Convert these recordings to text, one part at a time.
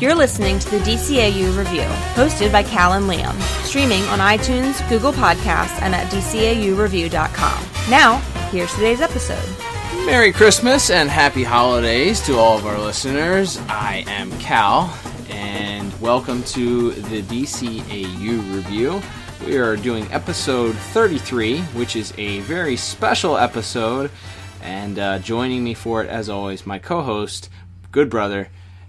You're listening to the DCAU Review, hosted by Cal and Liam, streaming on iTunes, Google Podcasts, and at DCAUReview.com. Now, here's today's episode. Merry Christmas and happy holidays to all of our listeners. I am Cal, and welcome to the DCAU Review. We are doing episode 33, which is a very special episode, and uh, joining me for it, as always, my co host, good brother,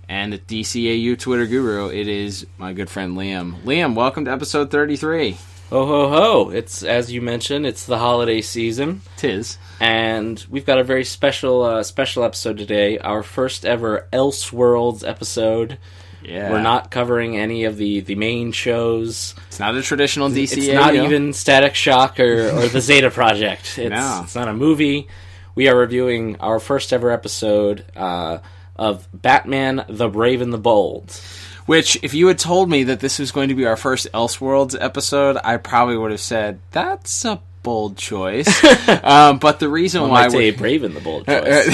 and the DCAU Twitter guru. It is my good friend Liam. Liam, welcome to episode 33. Oh ho ho! It's as you mentioned, it's the holiday season, Tis. and we've got a very special uh, special episode today. Our first ever Elseworlds episode. Yeah. We're not covering any of the the main shows. It's not a traditional DC. It's not even Static Shock or, or the Zeta Project. It's, No. it's not a movie. We are reviewing our first ever episode uh, of Batman: The Brave and the Bold. Which, if you had told me that this was going to be our first Elseworlds episode, I probably would have said that's a bold choice. um, but the reason I why might say we Brave and the Bold choice.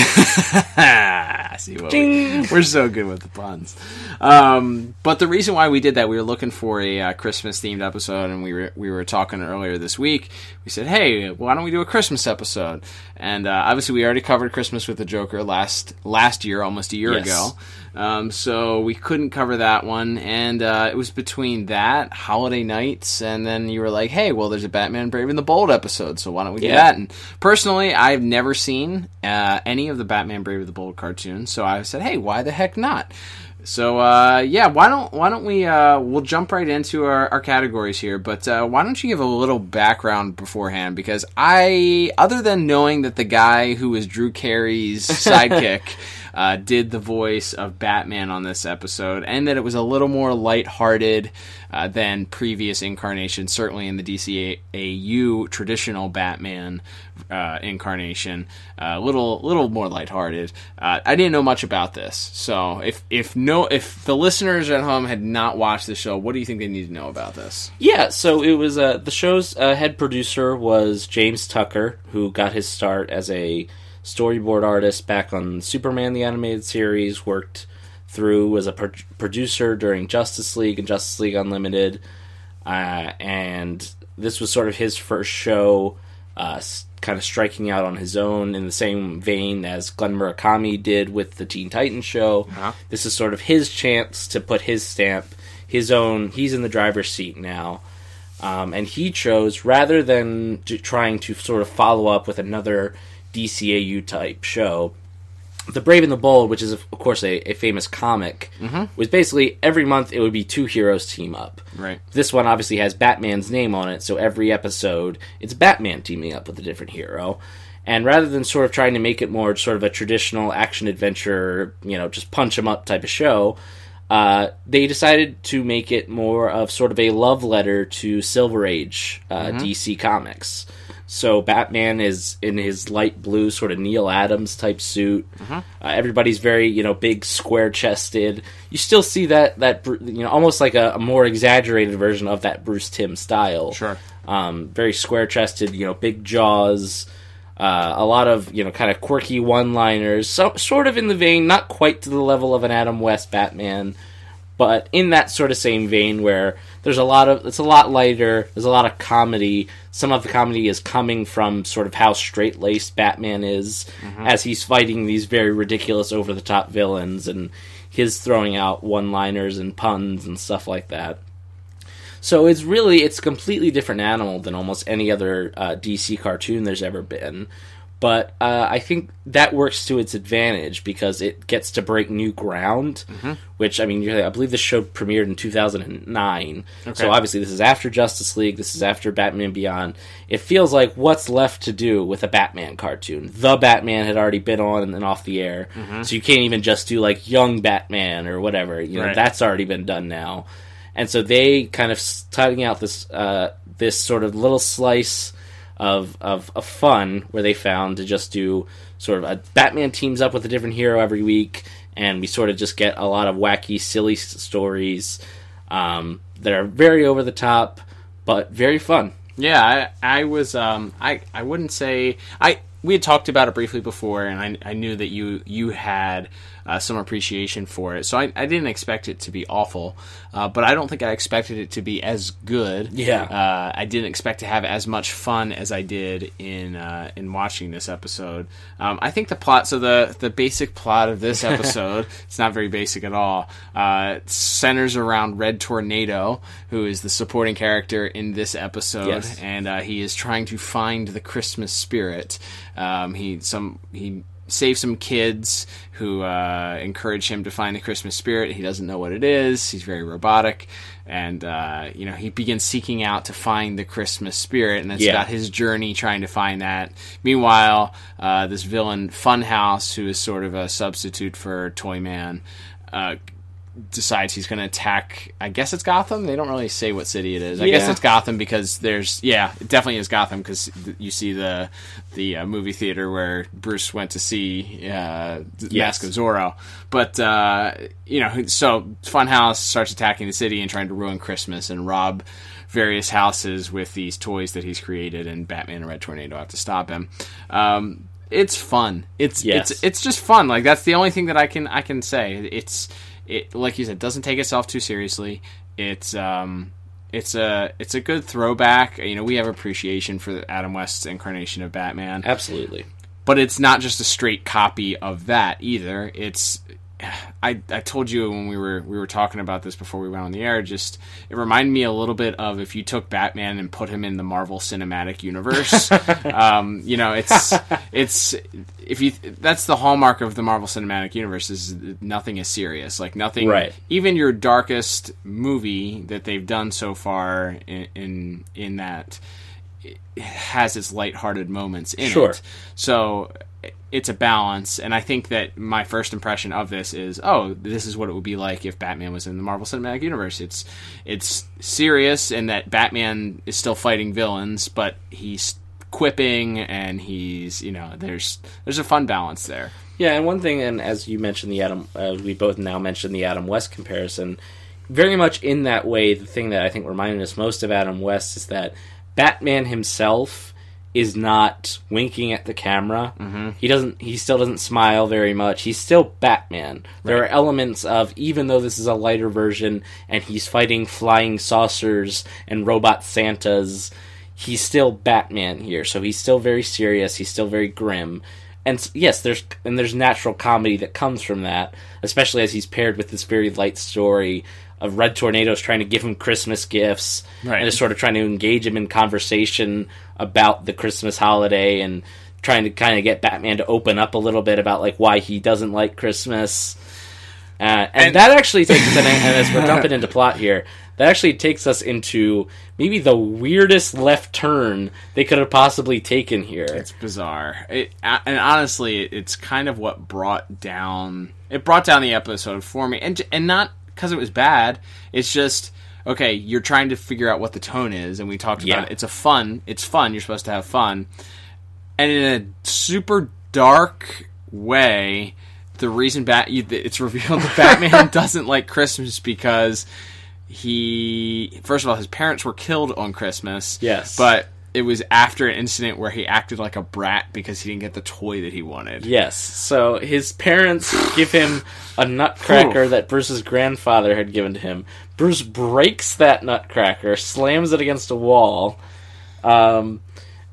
see what we, we're so good with the puns. Um, but the reason why we did that, we were looking for a uh, Christmas themed episode, and we were we were talking earlier this week. We said, "Hey, why don't we do a Christmas episode?" And uh, obviously, we already covered Christmas with the Joker last last year, almost a year Yes. ago. Um, so we couldn't cover that one, and uh, it was between that Holiday Knights, and then you were like, "Hey, well, there's a Batman Brave and the Bold episode, so why don't we do Yeah. that?" And personally, I've never seen uh, any of the Batman Brave and the Bold cartoons, so I said, "Hey, why the heck not?" So uh, yeah, why don't why don't we uh, we'll jump right into our, our categories here, but uh, why don't you give a little background beforehand? Because I, other than knowing that the guy who was Drew Carey's sidekick uh, did the voice of Batman on this episode, and that it was a little more lighthearted uh, than previous incarnations, certainly in the DCAU traditional Batman uh, incarnation, a little little more lighthearted. Uh, I didn't know much about this, so if if no if the listeners at home had not watched the show, what do you think they need to know about this? Yeah, so it was uh, the show's uh, head producer was James Tucker, who got his start as a storyboard artist back on Superman the animated series. Worked through was a pro- producer during Justice League and Justice League Unlimited, uh, and this was sort of his first show, uh, kind of striking out on his own in the same vein as Glen Murakami did with the Teen Titans show. Uh-huh. This is sort of his chance to put his stamp, his own. He's in the driver's seat now. Um, and he chose rather than to trying to sort of follow up with another DCAU type show, The Brave and the Bold, which is of course a, a famous comic, was basically every month it would be two heroes team up. Right. This one obviously has Batman's name on it, so every episode it's Batman teaming up with a different hero. And rather than sort of trying to make it more sort of a traditional action adventure, you know, just punch punch 'em up type of show, uh, they decided to make it more of sort of a love letter to Silver Age uh, DC Comics. So Batman is in his light blue, sort of Neal Adams type suit. Uh, everybody's very, you know, big, square chested. You still see that that you know almost like a, a more exaggerated version of that Bruce Timm style. Sure. Um, very square chested, you know, big jaws. Uh, a lot of you know kind of quirky one liners, so, sort of in the vein, not quite to the level of an Adam West Batman, but in that sort of same vein where there's a lot of it's a lot lighter there's a lot of comedy. Some of the comedy is coming from sort of how straight laced batman is as he's fighting these very ridiculous over the top villains and his throwing out one liners and puns and stuff like that. So it's really it's a completely different animal than almost any other uh, dc cartoon there's ever been but uh, I think that works to its advantage because it gets to break new ground. Which I mean, I believe the show premiered in 2009. Okay. So obviously, this is after Justice League. This is after Batman Beyond. It feels like what's left to do with a Batman cartoon. The Batman had already been on and off the air, so you can't even just do like Young Batman or whatever. You know, Right. that's already been done now. And so they kind of starting out this uh, this sort of little slice of, of of fun where they found to just do sort of a Batman teams up with a different hero every week, and we sort of just get a lot of wacky, silly stories um, that are very over the top, but very fun. Yeah, I, I was. Um, I I wouldn't say I. We had talked about it briefly before, and I, I knew that you you had uh, some appreciation for it. So I, I didn't expect it to be awful, uh, but I don't think I expected it to be as good. Yeah. Uh, I didn't expect to have as much fun as I did in uh, in watching this episode. Um, I think the plot. So the the basic plot of this episode, it's not very basic at all. Uh, centers around Red Tornado, who is the supporting character in this episode, Yes. and uh, he is trying to find the Christmas spirit. Um, he some he saves some kids who uh, encourage him to find the Christmas spirit. He doesn't know what it is. He's very robotic, and uh, you know he begins seeking out to find the Christmas spirit, and it's Yeah. about his journey trying to find that. Meanwhile, uh, this villain Funhouse, who is sort of a substitute for Toyman. Decides he's going to attack. I guess it's Gotham. They don't really say what city it is. I guess it's Gotham because there's yeah, it definitely is Gotham because you see the the uh, movie theater where Bruce went to see uh, Yes. Mask of Zorro. But uh, you know, so Funhouse starts attacking the city and trying to ruin Christmas and rob various houses with these toys that he's created, and Batman and Red Tornado have to stop him. Um, it's fun. It's Yes. it's it's just fun. Like that's the only thing that I can I can say. It's it like you said doesn't take itself too seriously. It's um it's a it's a good throwback. You know, we have appreciation for Adam West's incarnation of Batman, Absolutely. but it's not just a straight copy of that either. It's I, I told you when we were we were talking about this before we went on the air. Just it reminded me a little bit of if you took Batman and put him in the Marvel Cinematic Universe. um, you know, it's it's if you that's the hallmark of the Marvel Cinematic Universe is nothing is serious. Like nothing. Right. Even your darkest movie that they've done so far in in, in that has its lighthearted moments in Sure. it. So it's a balance, and I think that my first impression of this is, oh, this is what it would be like if Batman was in the Marvel Cinematic Universe. It's it's serious in that Batman is still fighting villains, but he's quipping and he's you know there's there's a fun balance there. Yeah, and one thing, and as you mentioned, the Adam, uh, we both now mentioned the Adam West comparison. Very much in that way, the thing that I think reminded us most of Adam West is that Batman himself is not winking at the camera. Mm-hmm. He doesn't. He still doesn't smile very much. He's still Batman. There are elements of even though this is a lighter version and he's fighting flying saucers and robot Santas, he's still Batman here. So he's still very serious. He's still very grim. And yes, there's and there's natural comedy that comes from that, especially as he's paired with this very light story of Red Tornado's trying to give him Christmas gifts Right. and is sort of trying to engage him in conversation about the Christmas holiday and trying to kind of get Batman to open up a little bit about like why he doesn't like Christmas. Uh, and, And- that actually takes us, and, and as we're jumping into plot here, that actually takes us into maybe the weirdest left turn they could have possibly taken here. It's bizarre. It, and honestly, it's kind of what brought down it brought down the episode for me, and and not because it was bad. It's just okay. You're trying to figure out what the tone is, and we talked Yeah. about it. It's a fun. It's fun. You're supposed to have fun, and in a super dark way. The reason Bat it's revealed that Batman doesn't like Christmas because he first of all his parents were killed on Christmas. Yes. but it was after an incident where he acted like a brat because he didn't get the toy that he wanted. Yes. So his parents give him a nutcracker that Bruce's grandfather had given to him. Bruce breaks that nutcracker, slams it against a wall, um,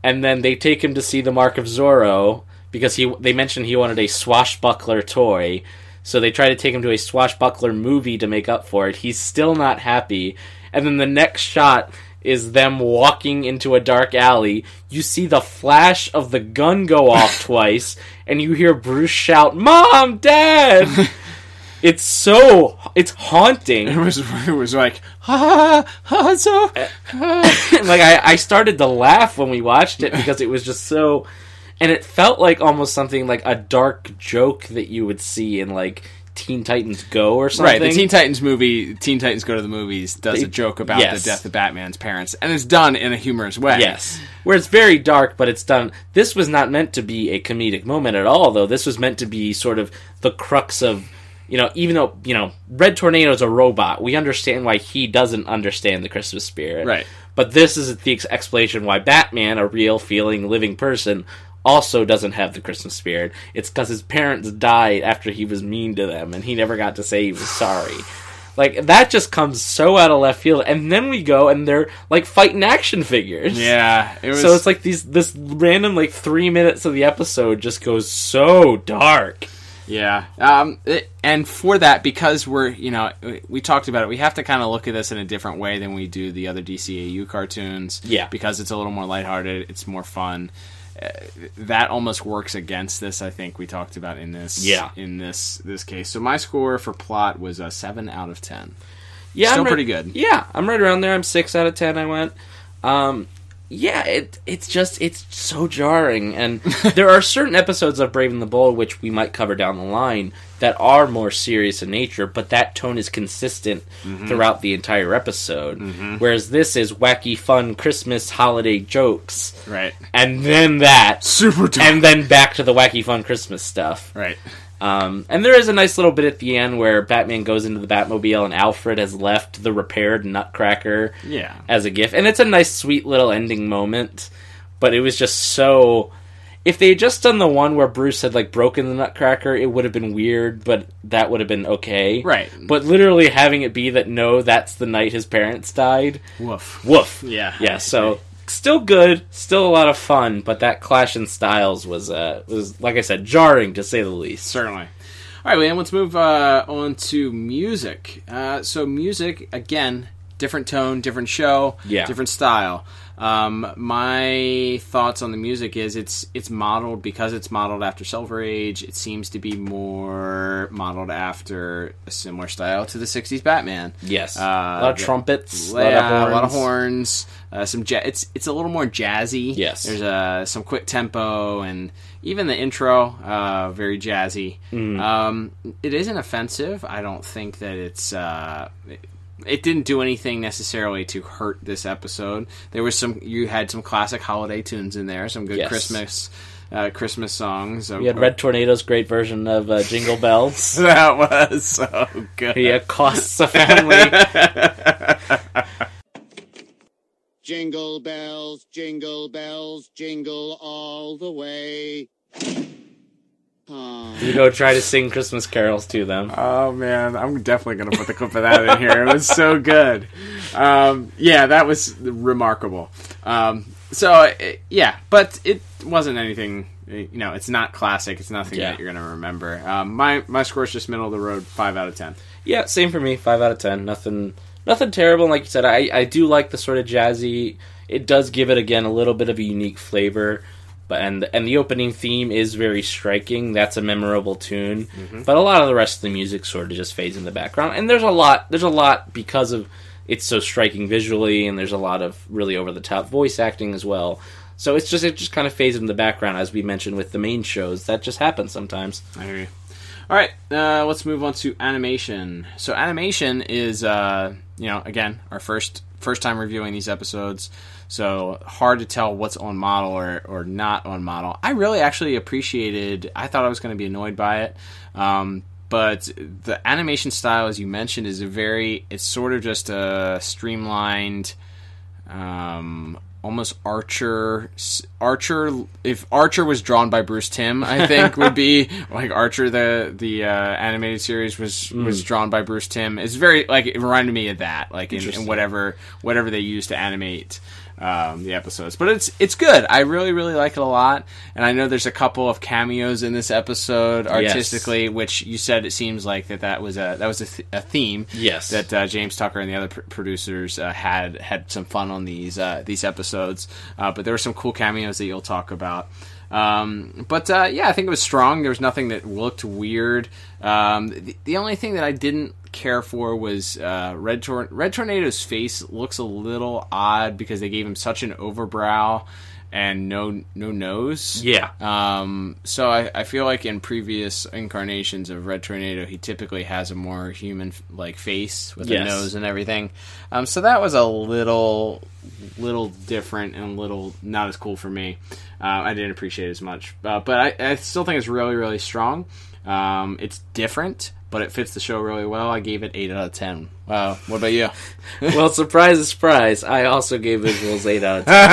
and then they take him to see the Mark of Zorro because he they mentioned he wanted a swashbuckler toy. So they try to take him to a swashbuckler movie to make up for it. He's still not happy. And then the next shot is them walking into a dark alley. You see the flash of the gun go off twice, and you hear Bruce shout, "Mom, Dad!" it's so it's haunting. It was it was like ha ha ha so eh. like I, I started to laugh when we watched it because it was just so and it felt like almost something like a dark joke that you would see in like Teen Titans Go or something. right. The Teen Titans movie, Teen Titans Go to the Movies, does They- a joke about yes. the death of Batman's parents, and it's done in a humorous way. Yes. Where it's very dark, but it's done. This was not meant to be a comedic moment at all, though. This was meant to be sort of the crux of, you know, even though, you know, Red Tornado's a robot, we understand why he doesn't understand the Christmas spirit. Right. But this is the explanation why Batman, a real, feeling, living person, also doesn't have the Christmas spirit. It's because his parents died after he was mean to them, and he never got to say he was sorry. Like that just comes so out of left field, and then we go and they're like fighting action figures. Yeah, it was. So it's like these this random like three minutes of the episode just goes so dark. Yeah, um, it, and for that, because we're you know we talked about it, we have to kind of look at this in a different way than we do the other DCAU cartoons. Yeah. because it's a little more lighthearted, it's more fun. That almost works against this. I think we talked about in this. Yeah. in this this case. So my score for plot was a seven out of ten. Yeah, Still I'm right- pretty good. Yeah, I'm right around there. I'm six out of ten. I went. Um, yeah, it it's just it's so jarring, and there are certain episodes of Brave and the Bold which we might cover down the line that are more serious in nature, but that tone is consistent Mm-hmm. throughout the entire episode. Whereas this is wacky, fun Christmas holiday jokes, Right, and then that, super dark. and then back to the wacky, fun Christmas stuff. right, Um, and there is a nice little bit at the end where Batman goes into the Batmobile and Alfred has left the repaired Nutcracker yeah, as a gift. And it's a nice, sweet little ending moment. But it was just so. If they had just done the one where Bruce had like broken the Nutcracker, it would have been weird, but that would have been okay. Right. But literally having it be that no, that's the night his parents died. woof. Woof. Yeah, Yeah. So still good, still a lot of fun, but that clash in styles was uh was like I said, jarring to say the least. Certainly. All right, Liam, let's move uh, on to music. Uh, so, music, again, different tone, different show, Yeah. different style. Um, my thoughts on the music is it's it's modeled because it's modeled after Silver Age. It seems to be more modeled after a similar style to the '60s Batman. Yes, Uh, a lot of trumpets, Yeah, a lot of horns. a lot of horns. Uh, some ja- it's it's a little more jazzy. Yes. there's uh, some quick tempo and even the intro uh, very jazzy. Mm. Um, it isn't offensive. I don't think that it's. Uh, it, didn't do anything necessarily to hurt this episode. There was some. You had some classic holiday tunes in there. Some good Yes. Christmas, uh, Christmas songs. We had Red Tornado's great version of uh, Jingle Bells. That was so good. he accosts a family. Jingle bells, jingle bells, jingle all the way. Aw. You go try to sing Christmas carols to them. Oh man, I'm definitely gonna put the clip of that in here. It was so good. Um, yeah, that was remarkable. Um, so uh, yeah, but it wasn't anything. You know, it's not classic. It's nothing Yeah. that you're gonna remember. Um, my my score's just middle of the road, five out of ten. Yeah, same for me. Five out of ten. Nothing, nothing terrible. Like you said, I I do like the sort of jazzy. It does give it again a little bit of a unique flavor. But and and the opening theme is very striking. That's a memorable tune. But a lot of the rest of the music sort of just fades in the background. And there's a lot. There's a lot because of it's so striking visually, and there's a lot of really over the top voice acting as well. So it's just it just kind of fades in the background as we mentioned with the main shows. That just happens sometimes. I hear you. All right, uh, let's move on to animation. So animation is, uh, you know, again our first first time reviewing these episodes. So hard to tell what's on model or, or not on model. I really actually appreciated. I thought I was going to be annoyed by it, um, but the animation style, as you mentioned, is a very. It's sort of just a streamlined um, almost Archer. Archer, if Archer was drawn by Bruce Timm, I think would be like Archer. The the uh, animated series was was drawn by Bruce Timm. It's very like it reminded me of that, like in, in whatever whatever they use to animate. Um, the episodes, but it's it's good. I really really like it a lot, and I know there's a couple of cameos in this episode artistically, which you said it seems like that that was a that was a, th- a theme Yes. that uh, James Tucker and the other pr- producers uh, had had some fun on these uh, these episodes. Uh, but there were some cool cameos that you'll talk about. Um, but uh, yeah, I think it was strong. There was nothing that looked weird. Um, the, the only thing that I didn't care for was uh, Red Tor- Red Tornado's face looks a little odd because they gave him such an overbrow and no no nose. Yeah. Um, so I, I feel like in previous incarnations of Red Tornado, he typically has a more human like face with Yes. a nose and everything. Um, so that was a little little different and a little not as cool for me. Uh, I didn't appreciate it as much, uh, but I, I still think it's really really strong. Um, it's different, but it fits the show really well. I gave it eight out of ten. Wow, what about you? well, surprise, surprise! I also gave visuals eight out of ten. Um,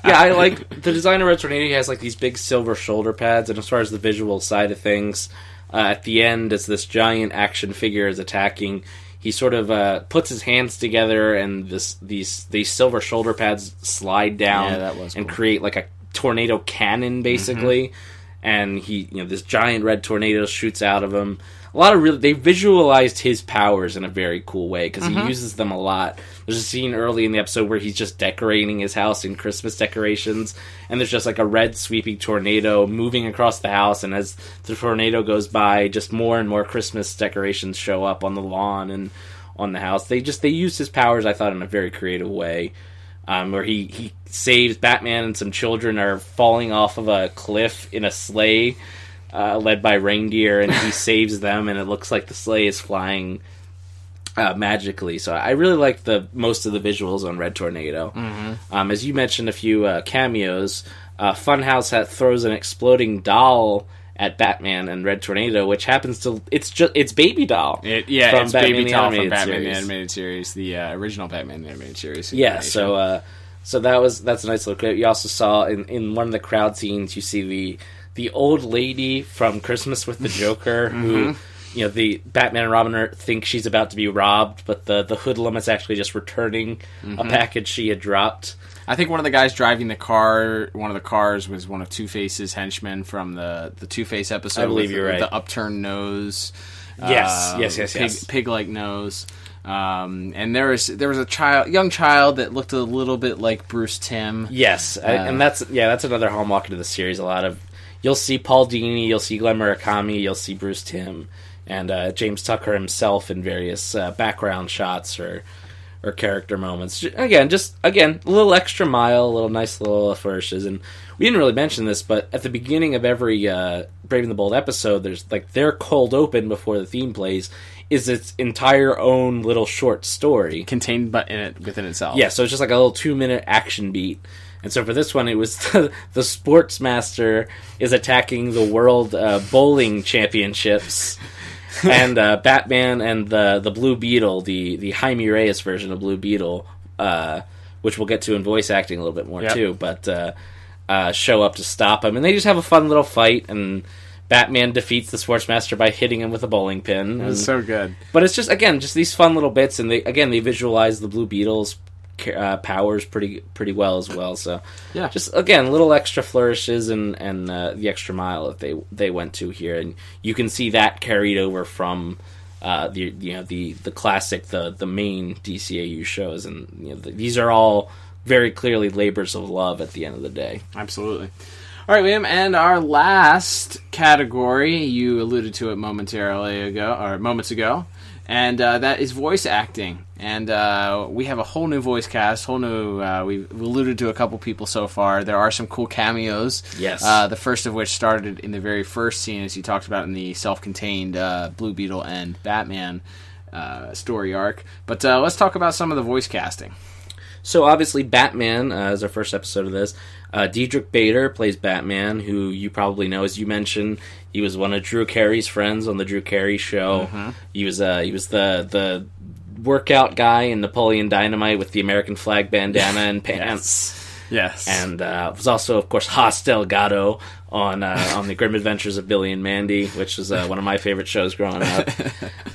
yeah, I like the design of Red Tornado. He has like these big silver shoulder pads, and as far as the visual side of things, uh, at the end, as this giant action figure is attacking, he sort of uh, puts his hands together, and this these these silver shoulder pads slide down Yeah, and cool. create like a tornado cannon, basically. And he, you know, this giant red tornado shoots out of him. A lot of really, they visualized his powers in a very cool way because he uses them a lot. There's a scene early in the episode where he's just decorating his house in Christmas decorations, and there's just like a red sweeping tornado moving across the house. And as the tornado goes by, just more and more Christmas decorations show up on the lawn and on the house. They just they used his powers, I thought, in a very creative way. Um, where he, he saves Batman and some children are falling off of a cliff in a sleigh uh, led by reindeer, and he saves them, and it looks like the sleigh is flying uh, magically. So I really like the most of the visuals on Red Tornado. Mm-hmm. Um, as you mentioned, a few uh, cameos. Uh, Funhouse ha- throws an exploding doll at Batman and Red Tornado, which happens to it's just it's baby doll. It, yeah, From it's Batman Baby the Doll from Batman the Series. animated series, the uh, original Batman the animated series. Yeah, so uh, so that was that's a nice little clip. You also saw in, in one of the crowd scenes, you see the the old lady from Christmas with the Joker, who you know the Batman and Robin are, think she's about to be robbed, but the the hoodlum is actually just returning a package she had dropped. I think one of the guys driving the car, one of the cars, was one of Two Face's henchmen from the the Two Face episode. I believe with you're the, right. The upturned nose. Yes, um, yes, yes, pig, yes. Pig-like nose. Um, and there was there was a child, young child that looked a little bit like Bruce Timm. Yes, I- and that's yeah, that's another hallmark of the series. A lot of you'll see Paul Dini, you'll see Glen Murakami, you'll see Bruce Timm, and uh, James Tucker himself in various uh, background shots or or character moments. Again, just again a little extra mile, a little nice little flourishes. And we didn't really mention this, but at the beginning of every uh, Brave and the Bold episode, there's like their cold open before the theme plays is its entire own little short story. Contained but in it within itself. Yeah, so it's just like a little two minute action beat. And so for this one, it was the, the Sportsmaster is attacking the world uh, bowling championships, and uh, Batman and the the Blue Beetle, the the Jaime Reyes version of Blue Beetle, uh, which we'll get to in voice acting a little bit more Yep. too, but uh, uh, show up to stop him, and they just have a fun little fight and. Batman defeats the Sportsmaster by hitting him with a bowling pin. It was so good. but it's just again just these fun little bits, and they again they visualize the Blue Beetle's uh, powers pretty pretty well as well. So Yeah. just again little extra flourishes and and uh, the extra mile that they they went to here, and you can see that carried over from. Uh, the you know the the classic the the main DCAU shows and you know the, these are all very clearly labors of love at the end of the day. Absolutely. All right, William, and our last category, you alluded to it momentarily ago, or moments ago, and uh, that is voice acting. And uh, we have a whole new voice cast, whole new. Uh, we've alluded to a couple people so far. There are some cool cameos. Yes. Uh, the first of which started in the very first scene, as you talked about in the self-contained uh, Blue Beetle and Batman uh, story arc. But uh, let's talk about some of the voice casting. So obviously, Batman uh, is our first episode of this. Uh, Diedrich Bader plays Batman, who you probably know, as you mentioned, he was one of Drew Carey's friends on the Drew Carey show. He was uh, he was the the workout guy in Napoleon Dynamite with the American flag bandana and pants. Yes. And uh, was also, of course, Hoss Delgado on uh, on the Grim Adventures of Billy and Mandy, which was uh, one of my favorite shows growing up.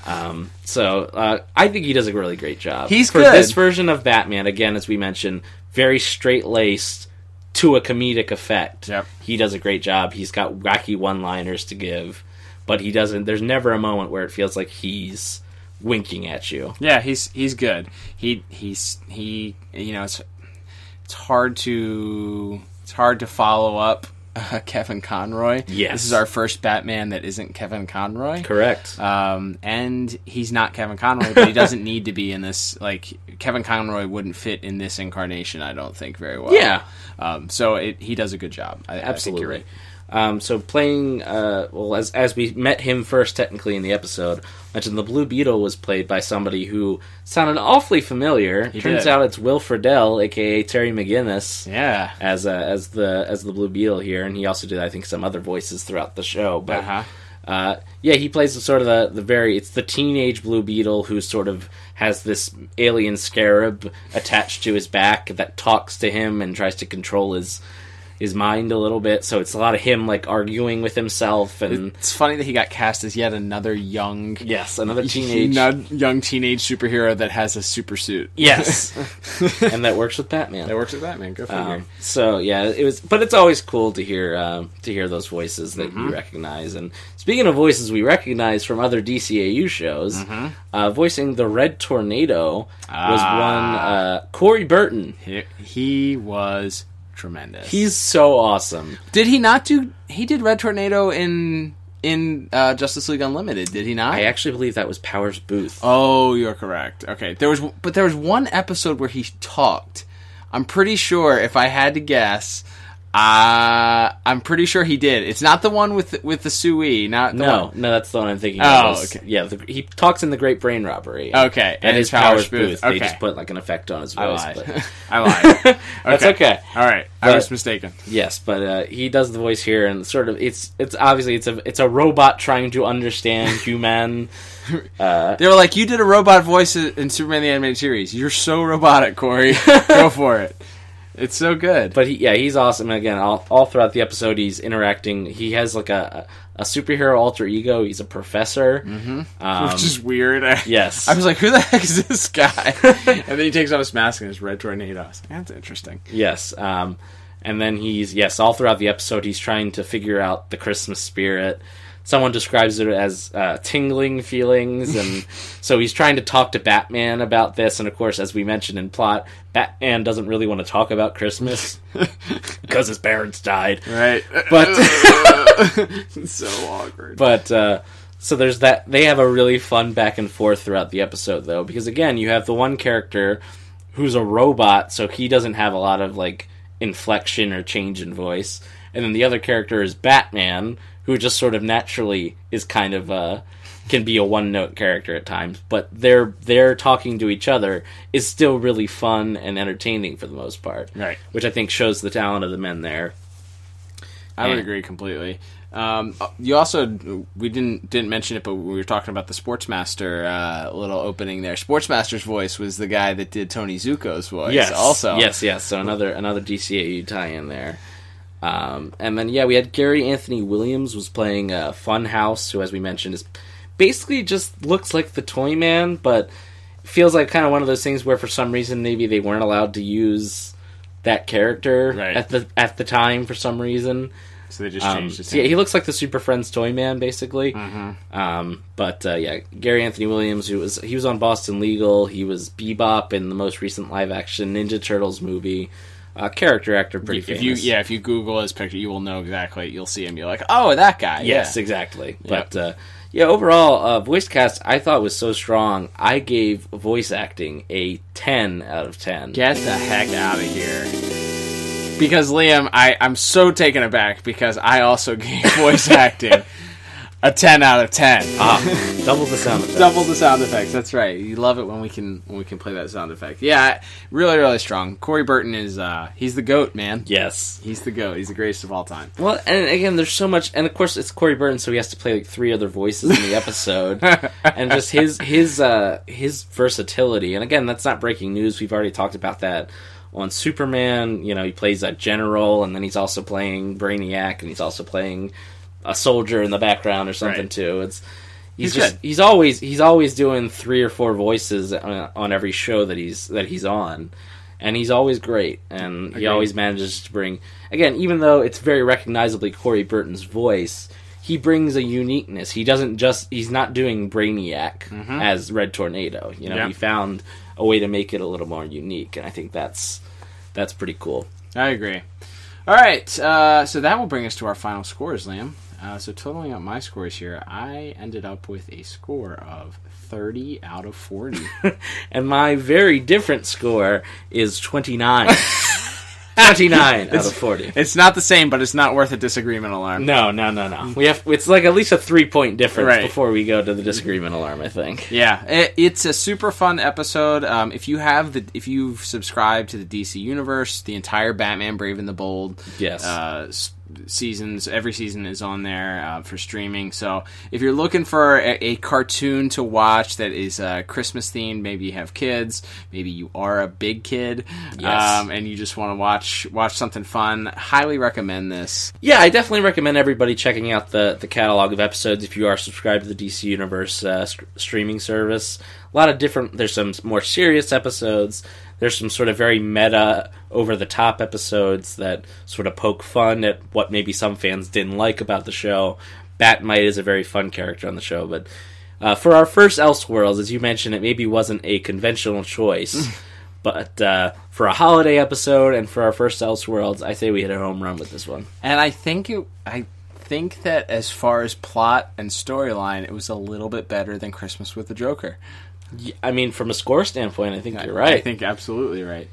Um, so uh, I think he does a really great job. He's for good. this version of Batman. Again, as we mentioned, very straight laced to a comedic effect. Yep. He does a great job. He's got wacky one liners to give, but he doesn't. There's never a moment where it feels like he's winking at you. Yeah, he's he's good. He he's he you know it's it's hard to it's hard to follow up uh, Kevin Conroy. Yes. this is our first Batman that isn't Kevin Conroy. Correct. Um, and he's not Kevin Conroy, but he doesn't need to be in this. Like Kevin Conroy wouldn't fit in this incarnation, I don't think very well. Yeah. Um, so it, he does a good job. I, I think Absolutely. you're right. Um, so playing, uh, well, as as we met him first, technically in the episode, mentioned the Blue Beetle was played by somebody who sounded awfully familiar. Turns did. out it's Will Friedle, aka Terry McGinnis, Yeah. as uh, as the as the Blue Beetle here, and he also did, I think, some other voices throughout the show. But Uh-huh. Uh, yeah, he plays the sort of the, the very it's the teenage Blue Beetle who sort of has this alien scarab attached to his back that talks to him and tries to control his his mind a little bit. So it's a lot of him like arguing with himself and It's funny that he got cast as yet another young, yes, another teenage young teenage superhero that has a super suit. yes, and that works with Batman. That works with Batman. Go figure. Um, so yeah, it was, but it's always cool to hear um, to hear those voices that Mm-hmm. you recognize. And speaking of voices we recognize from other DCAU shows, Mm-hmm. uh, voicing the Red Tornado was Ah. one uh, Corey Burton. he, he was tremendous. He's so awesome. did he not do? He did Red Tornado in in uh, Justice League Unlimited. Did he not? I actually believe that was Powers Boothe. Oh, you're correct. Okay, there was, but there was one episode where he talked. I'm pretty sure, if I had to guess, uh, I'm pretty sure he did. It's not the one with the, with the Sui, not the no, one. no, that's the one I'm thinking Oh, of. okay. Yeah, the, he talks in the Great Brain Robbery. Okay, that and his Powers Powers Boothe. Boothe. They just put like an effect on his voice. I lied. but- I lied. That's okay. All right, I But- was mistaken. Yes, but uh, he does the voice here, and sort of it's it's obviously it's a it's a robot trying to understand human. Uh, They were like, "You did a robot voice in Superman the Animated Series. You're so robotic, Corey. Go for it. It's so good." but he, yeah, he's awesome. And again, all, all throughout the episode, he's interacting. He has like a a superhero alter ego. He's a professor. Mm-hmm. Um, which is weird. yes. I was like, "Who the heck is this guy?" and then he takes off his mask and his red tornado. I That's interesting. Yes. Um, and then he's yes, all throughout the episode, he's trying to figure out the Christmas spirit. Someone describes it as uh, tingling feelings, and so he's trying to talk to Batman about this. And of course, as we mentioned in plot, Batman doesn't really want to talk about Christmas because his parents died. Right, But so awkward. but uh, so there's that. They have a really fun back and forth throughout the episode, though, because again, you have the one character who's a robot, so he doesn't have a lot of like inflection or change in voice, and then the other character is Batman, who just sort of naturally is kind of uh can be a one note character at times, but their their talking to each other is still really fun and entertaining for the most part. Right. Which I think shows the talent of the men there. I would And- agree completely. Um, you also we didn't didn't mention it, but we were talking about the Sportsmaster uh, little opening there. Sportsmaster's voice was the guy that did Tony Zucco's voice. Yes. also Yes, yes. So another another DCAU tie in there. Um, and then yeah, we had Gary Anthony Williams was playing uh, Funhouse, who, as we mentioned, is basically just looks like the Toy Man, but feels like kind of one of those things where for some reason maybe they weren't allowed to use that character Right. at the at the time for some reason. So they just Um, changed so yeah, he looks like the Super Friends Toy Man, basically. Um, but uh, yeah, Gary Anthony Williams, who was he was on Boston Legal, he was Bebop in the most recent live action Ninja Turtles movie. Uh, character actor, pretty if famous. you yeah, if you Google his picture, you will know exactly. You'll see him. You're like, oh, that guy. yes, yeah. exactly. But uh, yeah, overall, uh, voice cast I thought was so strong. I gave voice acting a ten out of ten. Get the heck out of here. Because Liam, I, I'm so taken aback because I also gave voice acting a 10 out of 10. Ah, double the sound effect. Double the sound effects. That's right. You love it when we can when we can play that sound effect. Yeah, really, really strong. Corey Burton is uh he's the goat, man. Yes. He's the goat. He's the greatest of all time. Well, and again, there's so much, and of course, it's Corey Burton, so he has to play like three other voices in the episode, and just his his uh, his versatility. And again, that's not breaking news. We've already talked about that on Superman. You know, he plays a general, and then he's also playing Brainiac, and he's also playing a soldier in the background or something Right. too. It's he's, He's just good. he's always he's always doing three or four voices on, on every show that he's that he's on and he's always great and he always manages to bring again even though it's very recognizably Corey Burton's voice he brings a uniqueness he doesn't just he's not doing Brainiac as Red Tornado you know Mm-hmm. Yeah. he found a way to make it a little more unique and I think that's that's pretty cool I agree. All right, uh, so that will bring us to our final scores, Liam. Uh, so totaling up my scores here, I ended up with a score of 30 out of 40. and my very different score is 29 29 out of 40 it's not the same, but it's not worth a disagreement alarm. No, no, no, no. We have it's like at least a three point difference Right. before we go to the disagreement alarm. I think. Yeah, it, it's a super fun episode. Um, if you have the, if you've subscribed to the DC universe, the entire Batman Brave and the Bold, Yes. uh, seasons. Every season is on there uh, for streaming. So if you're looking for a, a cartoon to watch that is uh, Christmas themed, maybe you have kids, maybe you are a big kid, Yes. um, and you just want to watch watch something fun, highly recommend this. Yeah, I definitely recommend everybody checking out the the catalog of episodes if you are subscribed to the DC Universe uh, st- streaming service. A lot of different. There's some more serious episodes. There's some sort of very meta, over the top episodes that sort of poke fun at what maybe some fans didn't like about the show. Bat-Mite is a very fun character on the show, but uh, for our first Elseworlds, as you mentioned, it maybe wasn't a conventional choice. But uh, for a holiday episode and for our first Elseworlds, I say we hit a home run with this one. And I think it, I think that as far as plot and storyline, it was a little bit better than Christmas with the Joker. I mean, from a score standpoint, I think you're right. I think absolutely right.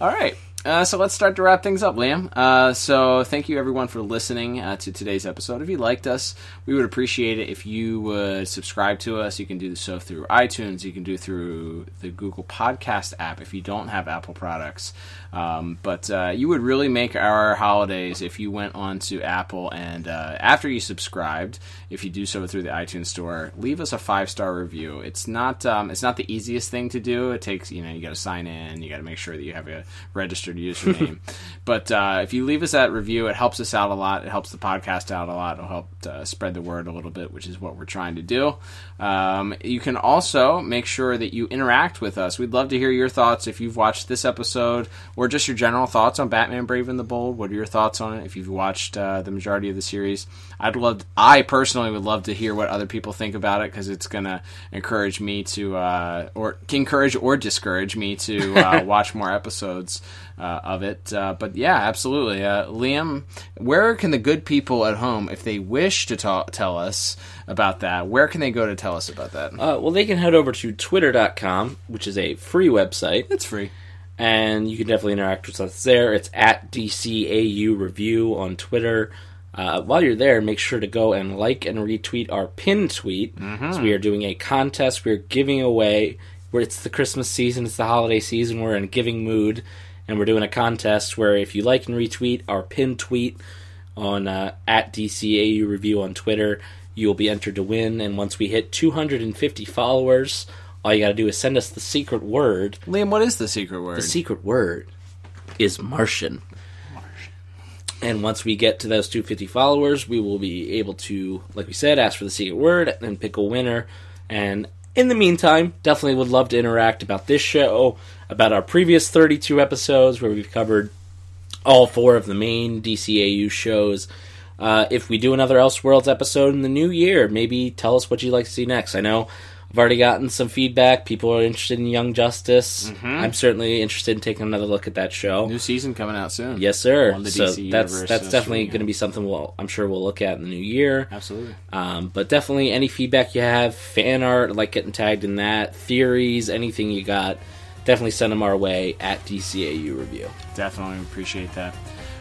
All right. Uh, so let's start to wrap things up, Liam. Uh, so thank you everyone for listening uh, to today's episode. If you liked us, we would appreciate it if you would subscribe to us. You can do so through iTunes. You can do through the Google Podcast app if you don't have Apple products. Um, but uh, you would really make our holidays if you went on to Apple and uh, after you subscribed, if you do so through the iTunes store, leave us a five star review. It's not um, it's not the easiest thing to do. It takes you know you got to sign in, you got to make sure that you have a registered username. but uh, if you leave us that review, it helps us out a lot. It helps the podcast out a lot. It'll help uh, spread the word a little bit, which is what we're trying to do. Um, you can also make sure that you interact with us. We'd love to hear your thoughts if you've watched this episode or just your general thoughts on Batman: Brave and the Bold. What are your thoughts on it? If you've watched uh, the majority of the series, I'd love. I personally would love to hear what other people think about it because it's going to encourage me to, uh, or encourage or discourage me to uh, watch more episodes uh, of it. Uh, but yeah, absolutely, uh, Liam. Where can the good people at home, if they wish to ta- tell us about that, where can they go to tell us about that? Uh, well, they can head over to twitter.com, which is a free website, it's free. and you can definitely interact with us there. It's at DCAU Review on Twitter. Uh, while you're there, make sure to go and like and retweet our pin tweet. So we are doing a contest. We're giving away. Where it's the Christmas season, it's the holiday season. We're in a giving mood, and we're doing a contest where if you like and retweet our pinned tweet on uh, at DCAU Review on Twitter, you will be entered to win. And once we hit 250 followers, all you got to do is send us the secret word. Liam, what is the secret word? The secret word is Martian. Martian. And once we get to those 250 followers, we will be able to, like we said, ask for the secret word and pick a winner. And in the meantime, definitely would love to interact about this show, about our previous 32 episodes where we've covered all four of the main DCAU shows. Uh, if we do another Elseworlds episode in the new year, maybe tell us what you'd like to see next. I know I've already gotten some feedback. People are interested in Young Justice. I'm certainly interested in taking another look at that show. New season coming out soon. Yes, sir. On the so DC that's universe, that's uh, definitely going to be something we'll I'm sure we'll look at in the new year. Absolutely. Um, but definitely any feedback you have, fan art, like getting tagged in that, theories, anything you got, definitely send them our way at DCAU Review. Definitely appreciate that.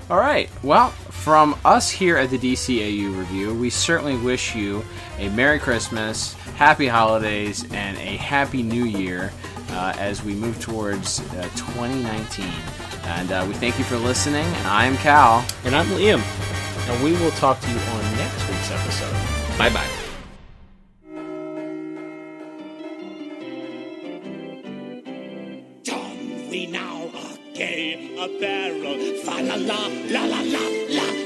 All right. Well, from us here at the DCAU Review, we certainly wish you a Merry Christmas, Happy Holidays, and a Happy New Year uh, as we move towards uh, 2019. And uh, we thank you for listening. And I am Cal. And I'm Liam. And we will talk to you on next week's episode. Bye bye. John, we now are gay apparel. Fa la la la la la la.